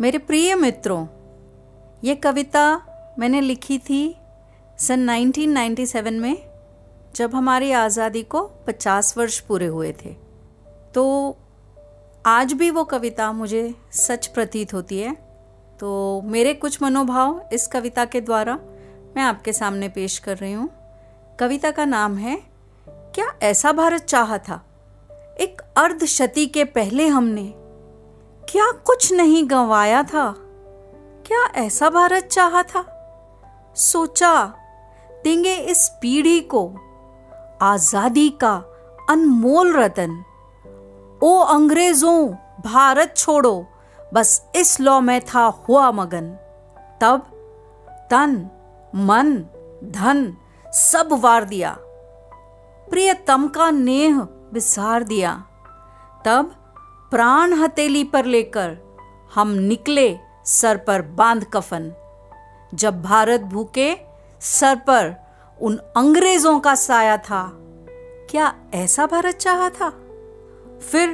मेरे प्रिय मित्रों, ये कविता मैंने लिखी थी सन 1997 में, जब हमारी आज़ादी को 50 वर्ष पूरे हुए थे। तो आज भी वो कविता मुझे सच प्रतीत होती है। तो मेरे कुछ मनोभाव इस कविता के द्वारा मैं आपके सामने पेश कर रही हूँ। कविता का नाम है, क्या ऐसा भारत चाहा था? एक अर्धशती के पहले हमने क्या कुछ नहीं गंवाया था? क्या ऐसा भारत चाहा था? सोचा, देंगे इस पीढ़ी को, आज़ादी का अनमोल रतन। ओ अंग्रेज़ों, भारत छोड़ो, बस इस लॉ में था हुआ मगन। तब तन, मन, धन सब वार दिया। प्रियतम का नेह बिसार दिया। तब प्राण हथेली पर लेकर हम निकले सर पर बाँध कफन। जब भारत भूखे, सर पर उन अंग्रेज़ों का साया था। क्या ऐसा भारत चाहा था? फिर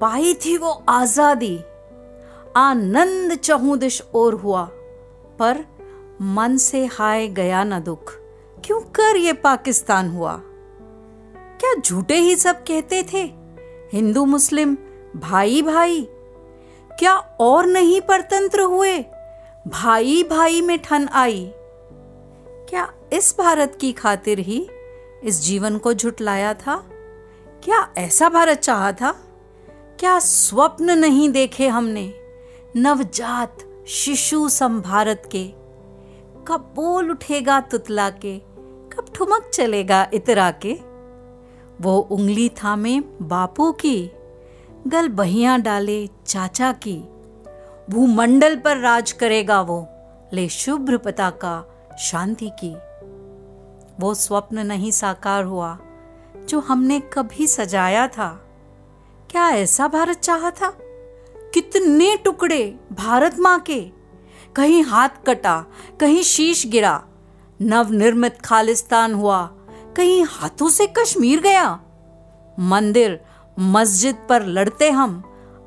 पाई थी वो आज़ादी। आनंद चहुदिश और हुआ। पर मन से हाय गया ना दुख। क्यों कर ये पाकिस्तान हुआ? क्या झूठे ही सब कहते थे? हिंदू, मुस्लिम भाई भाई क्या और नहीं परतंत्र हुए? भाई भाई में ठन आई। क्या इस भारत की खातिर ही इस जीवन को झुटलाया था? क्या ऐसा भारत चाहा था? क्या स्वप्न नहीं देखे हमने नवजात शिशु सम भारत के? कब बोल उठेगा तुतला के? कब ठुमक चलेगा इतरा के? वो उंगली थामे बापू की। गल बहिया डाले चाचा की। भूमंडल पर राज करेगा वो, ले शुभ्र पताका शांति की। वो स्वप्न नहीं साकार हुआ, जो हमने कभी सजाया था। क्या ऐसा भारत चाहा था? कितने टुकड़े भारत माँ के। कहीं हाथ कटा, कहीं शीश गिरा, नवनिर्मित खालिस्तान हुआ, कहीं हाथों से कश्मीर गया। मंदिर मस्जिद पर लड़ते हम,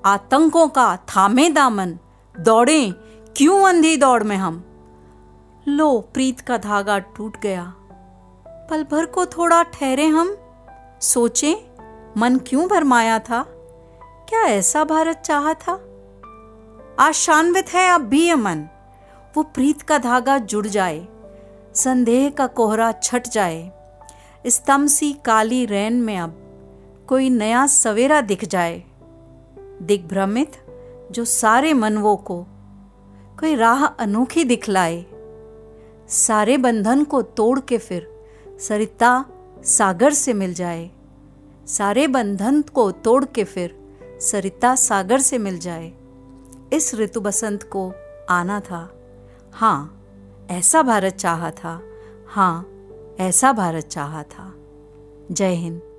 आतंकों का थामे दामन, दौड़े, क्यों अंधी दौड़ में हम? लो, प्रीत का धागा टूट गया। पल भर को थोड़ा ठहरे हम? सोचे, मन क्यों भरमाया था? क्या ऐसा भारत चाहा था? आशान्वित है, अब भी ये मन। वो प्रीत का धागा जुड़ जाए, संदेह का कोहरा छट जाए। स्तंभ सी काली रैन में अब। कोई नया सवेरा दिख जाए। दिग्भ्रमित, जो सारे मनवों को, कोई राह अनोखी दिखलाए। सारे बंधन को तोड़ के फिर सरिता सागर से मिल जाए। सारे बंधन को तोड़ के फिर सरिता सागर से मिल जाए। इस ऋतु बसंत को आना था। हाँ ऐसा भारत चाहा था। हाँ ऐसा भारत चाहा था। जय हिंद।